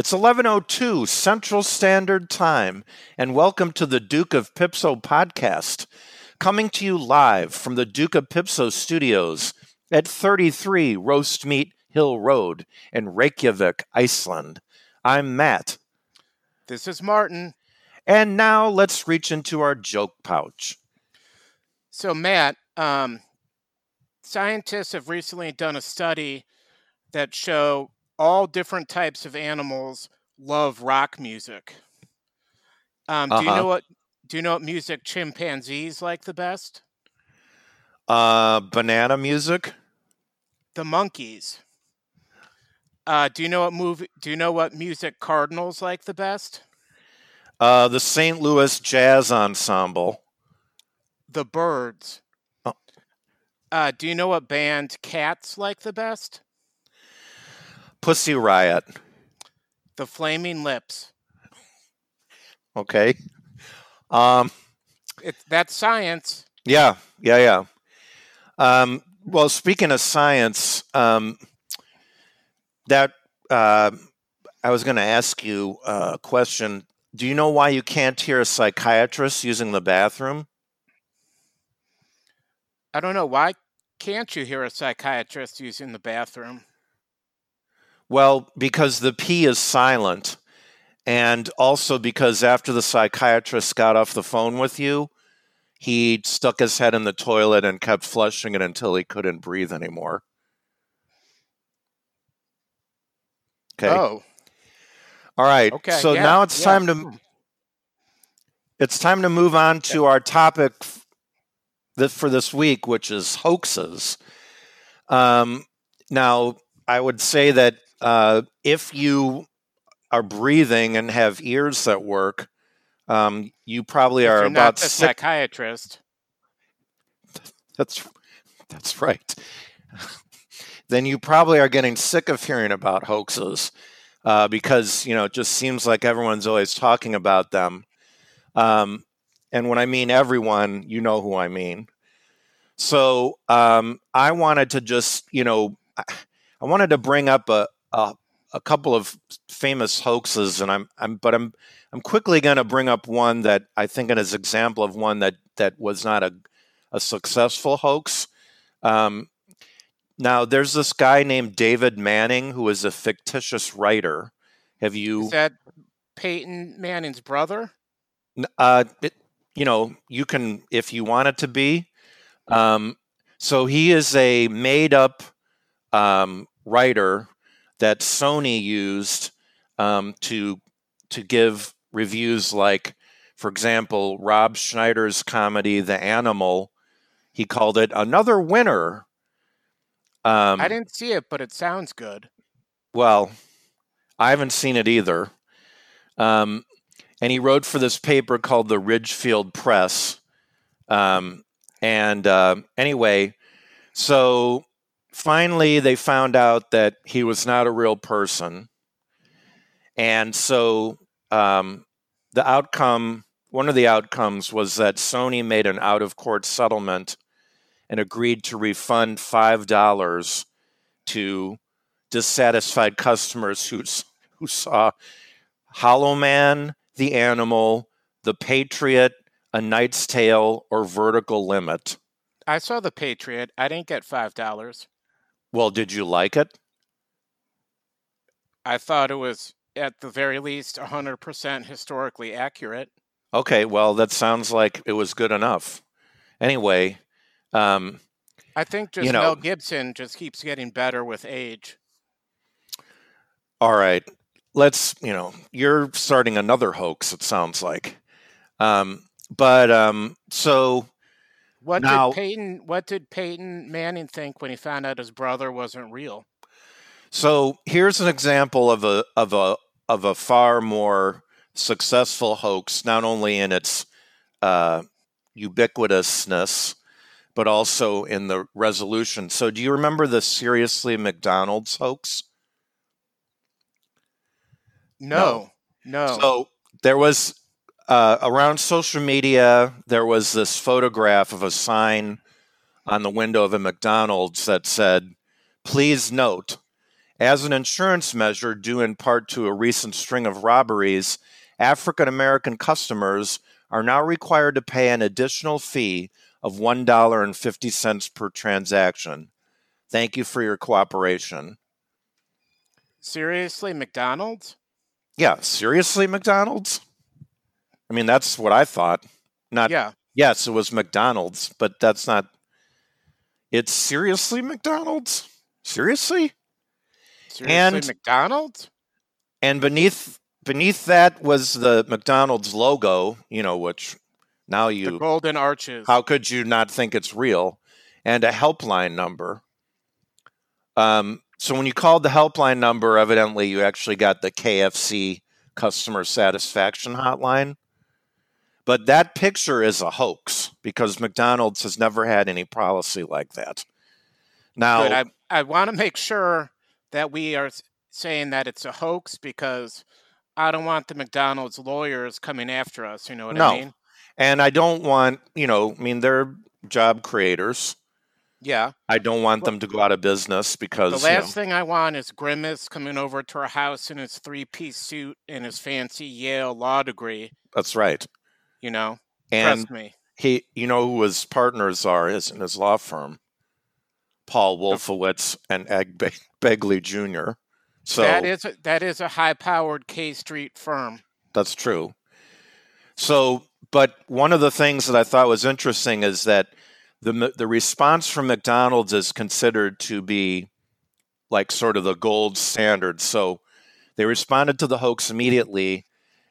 It's 11:02 Central Standard Time and welcome to the Duke of Pipso podcast, coming to you live from the Duke of Pipso studios at 33 Roast Meat Hill Road in Reykjavik, Iceland. I'm Matt. This is Martin. And now let's reach into our joke pouch. So, Matt, um, scientists have recently done a study that show all different types of animals love rock music. Um, uh-huh. Do you know uh-huh. what? Do you know what music chimpanzees like the best? Uh, banana music. The monkeys. Uh, do you know what movie? Do you know what music cardinals like the best? Uh, the St. Louis Jazz Ensemble. The Birds. Oh. Uh, do you know what band cats like the best? Pussy Riot. The Flaming Lips. Okay. Um, it, that's science. Yeah, yeah, yeah. Um, well, speaking of science, um, that uh, I was going to ask you a question. Do you know why you can't hear a psychiatrist using the bathroom? I don't know. Why can't you hear a psychiatrist using the bathroom? Well, because the P is silent. And also because after the psychiatrist got off the phone with you, he stuck his head in the toilet and kept flushing it until he couldn't breathe anymore. Okay. Oh. All right. Okay. So yeah, now it's yeah. time to it's time to move on to our topic for this week, which is hoaxes. Um, now, I would say that uh, if you are breathing and have ears that work, um, you probably if are about not the psychiatrist. That's that's right. then you probably are getting sick of hearing about hoaxes uh, because you know it just seems like everyone's always talking about them. Um, and when I mean everyone, you know who I mean. So um, I wanted to just you know I wanted to bring up a, a, a couple of famous hoaxes, and I'm, I'm but I'm I'm quickly going to bring up one that I think is an example of one that that was not a a successful hoax. Um, now, there's this guy named David Manning who is a fictitious writer. Have you? Is that Peyton Manning's brother? Uh, it, you know, you can if you want it to be. Um, so he is a made up um, writer that Sony used um, to to give reviews like, for example, Rob Schneider's comedy The Animal. He called it another winner. Um, I didn't see it, but it sounds good. Well, I haven't seen it either. Um, and he wrote for this paper called the Ridgefield Press. Um, and uh, anyway, so finally they found out that he was not a real person. And so um, the outcome, one of the outcomes was that Sony made an out of court settlement and agreed to refund $5 to dissatisfied customers who, who saw Hollow Man, The Animal, The Patriot, A Knight's Tale, or Vertical Limit. I saw The Patriot. I didn't get $5. Well, did you like it? I thought it was, at the very least, 100% historically accurate. Okay, well, that sounds like it was good enough. Anyway, um, I think just you know, Mel Gibson just keeps getting better with age. All right, let's. You know, you're starting another hoax. It sounds like, um, but um, so what now, did Peyton? What did Peyton Manning think when he found out his brother wasn't real? So here's an example of a of a of a far more successful hoax, not only in its uh, ubiquitousness, but also in the resolution. So, do you remember the seriously McDonald's hoax? No, no. no. So there was uh, around social media, there was this photograph of a sign on the window of a McDonald's that said, "Please note," As an insurance measure, due in part to a recent string of robberies, African American customers are now required to pay an additional fee of $1.50 per transaction. Thank you for your cooperation. Seriously, McDonald's? Yeah, seriously, McDonald's? I mean, that's what I thought. Not Yeah. Yes, it was McDonald's, but that's not It's seriously McDonald's? Seriously? Seriously, And- McDonald's? And beneath beneath that was the McDonald's logo, you know, which now The you Golden Arches. how could you not think it's real? And a helpline number. Um, so when you called the helpline number, evidently you actually got the KFC customer satisfaction hotline. But that picture is a hoax because McDonald's has never had any policy like that. Now, Good. I, I want to make sure that we are saying that it's a hoax because I don't want the McDonald's lawyers coming after us. You know what No. I mean? and I don't want, you know, I mean, they're job creators. Yeah. I don't want them to go out of business The because, you know, last thing I want is Grimace coming over to our house in his three piece suit and his fancy Yale law degree. that's right. You know, And trust me. he, you know, who his partners are is in his law firm, Paul Wolfowitz and Ed Be- Begley Jr. So that is a, that is a high powered K Street firm. that's true. So, but one of the things that I thought was interesting is that the the response from McDonald's is considered to be like sort of the gold standard. So they responded to the hoax immediately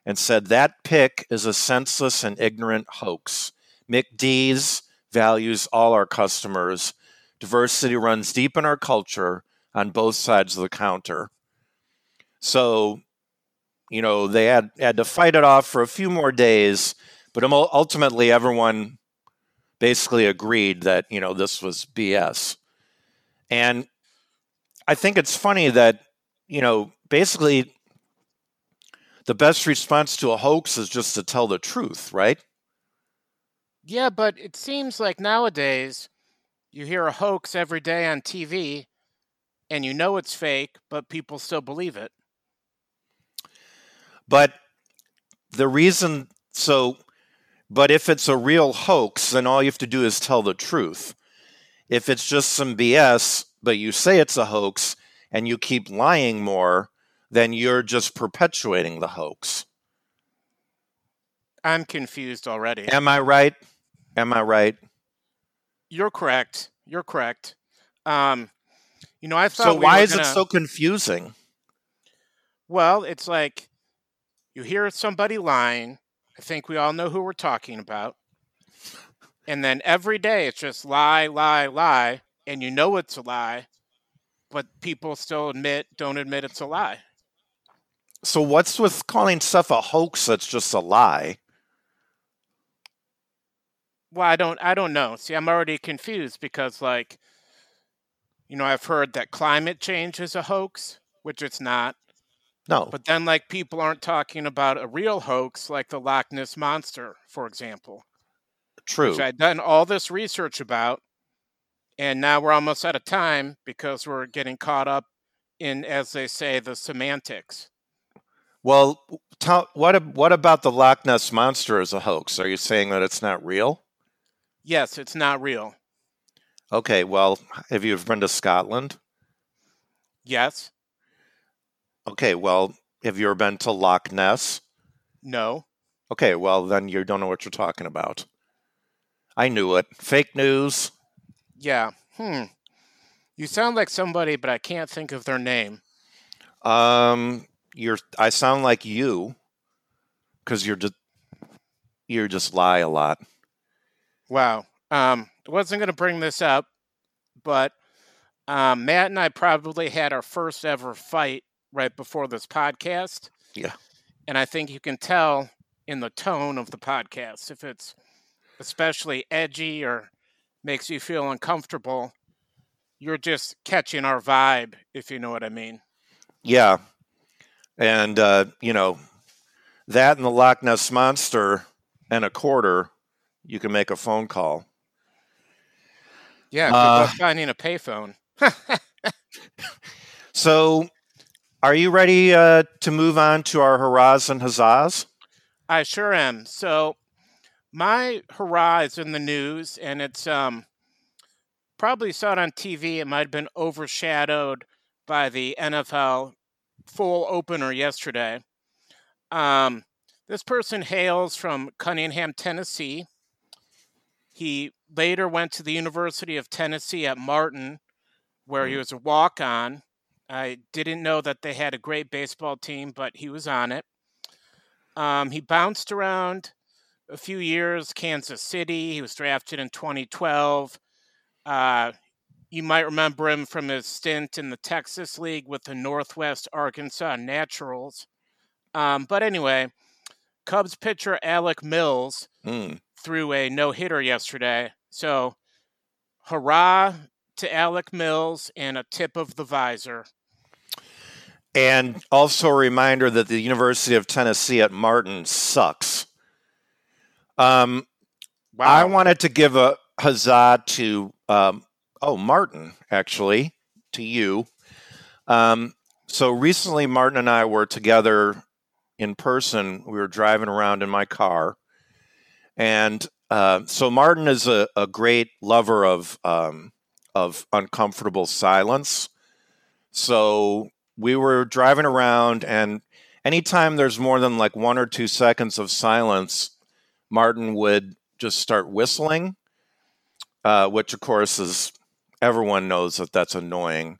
and said that pick is a senseless and ignorant hoax. McDee's values all our customers. Diversity runs deep in our culture on both sides of the counter. So, you know, they had had to fight it off for a few more days, but ultimately everyone basically agreed that, you know, this was BS. And I think it's funny that, you know, basically the best response to a hoax is just to tell the truth, right? Yeah, but it seems like nowadays you hear a hoax every day on TV and you know it's fake, but people still believe it. But the reason so but if it's a real hoax, then all you have to do is tell the truth. If it's just some BS, but you say it's a hoax and you keep lying more, then you're just perpetuating the hoax. I'm confused already. Am I right? Am I right? You're correct. You're correct. Um, you know, I thought So we why is gonna- it so confusing? Well, it's like you hear somebody lying. I think we all know who we're talking about. And then every day it's just lie, lie, lie, and you know it's a lie, but people still admit, don't admit it's a lie. So what's with calling stuff a hoax that's just a lie? Well, I don't I don't know. See, I'm already confused because like you know, I've heard that climate change is a hoax, which it's not. No. But then like people aren't talking about a real hoax like the Loch Ness monster, for example. True. which I'd done all this research about, and now we're almost out of time because we're getting caught up in, as they say, the semantics. Well, what what about the Loch Ness monster as a hoax? Are you saying that it's not real? Yes, it's not real. Okay, well, have you ever been to Scotland? Yes, Okay, well, have you ever been to Loch Ness? no. Okay, well, then you don't know what you're talking about. I knew it. Fake news. Yeah. Hmm. You sound like somebody, but I can't think of their name. Um, you're. I sound like you, because you're just you just lie a lot. Wow. Um, wasn't going to bring this up, but um, Matt and I probably had our first ever fight right before this podcast. Yeah. And I think you can tell in the tone of the podcast if it's especially edgy or makes you feel uncomfortable. You're just catching our vibe, if you know what I mean. Yeah, and uh, you know that and the Loch Ness monster and a quarter, you can make a phone call. Yeah, Uh, finding a payphone. So, are you ready uh, to move on to our hurrahs and huzzahs? I sure am. So, my hurrah is in the news, and it's um probably saw it on TV. It might have been overshadowed by the NFL full opener yesterday. Um, this person hails from Cunningham, Tennessee. He later went to the University of Tennessee at Martin, where he was a walk on. I didn't know that they had a great baseball team, but he was on it. Um, he bounced around a few years, Kansas City. He was drafted in 2012. Uh, you might remember him from his stint in the Texas League with the Northwest Arkansas Naturals. Um, but anyway, Cubs pitcher Alec Mills Mm. threw a no hitter yesterday. So, hurrah to Alec Mills and a tip of the visor. And also a reminder that the University of Tennessee at Martin sucks. Um, Wow. I wanted to give a huzzah to, um, oh, Martin, actually, to you. Um, so recently, Martin and I were together in person. We were driving around in my car. And uh, so Martin is a, a great lover of, um, of uncomfortable silence. So we were driving around, and anytime there's more than like one or two seconds of silence, Martin would just start whistling, uh, which of course is everyone knows that that's annoying,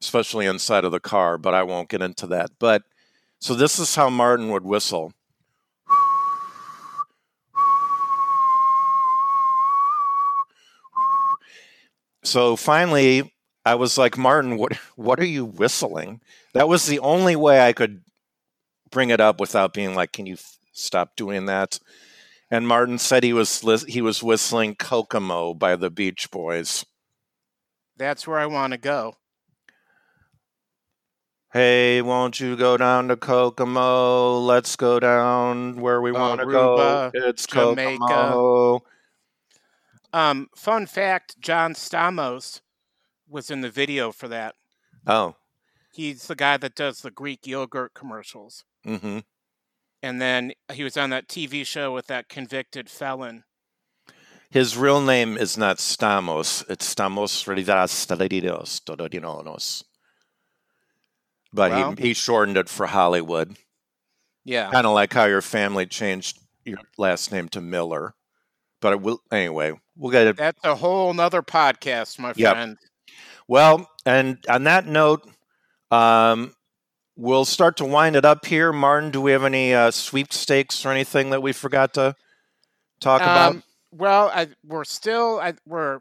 especially inside of the car. But I won't get into that. But so this is how Martin would whistle. So finally, I was like, Martin, what what are you whistling? That was the only way I could bring it up without being like, can you f- stop doing that? And Martin said he was he was whistling Kokomo by the Beach Boys. That's where I want to go. Hey, won't you go down to Kokomo? Let's go down where we want to go. It's Jamaica. Kokomo. Um, fun fact John Stamos was in the video for that. Oh, He's the guy that does the Greek yogurt commercials. mm-hmm. And then he was on that TV show with that convicted felon. His real name is not Stamos. It's Stamos Ridas Stadidos Tododinonos. But he, he shortened it for Hollywood. Yeah. Kind of like how your family changed your last name to Miller. But it will, anyway, we'll get it. That's a whole nother podcast, my Yep. friend. Well, and on that note, um, we'll start to wind it up here. Martin, do we have any uh, sweepstakes or anything that we forgot to talk about? Well, I, we're still I, we're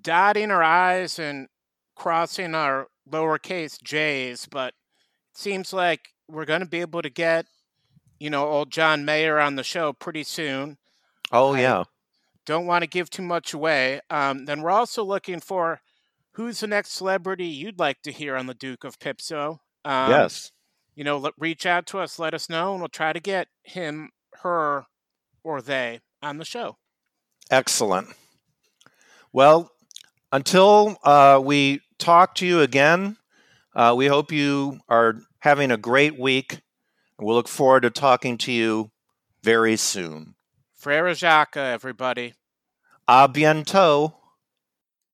dotting our I's and crossing our lowercase J's, but it seems like we're going to be able to get, you know, old John Mayer on the show pretty soon. Oh, I- yeah. Don't want to give too much away. Um, then we're also looking for who's the next celebrity you'd like to hear on the Duke of Pipso. Um, yes. you know, let, reach out to us, let us know, and we'll try to get him, her, or they on the show. Excellent. Well, until uh, we talk to you again, uh, we hope you are having a great week. We'll look forward to talking to you very soon. Frere Jacques, everybody. A bientôt.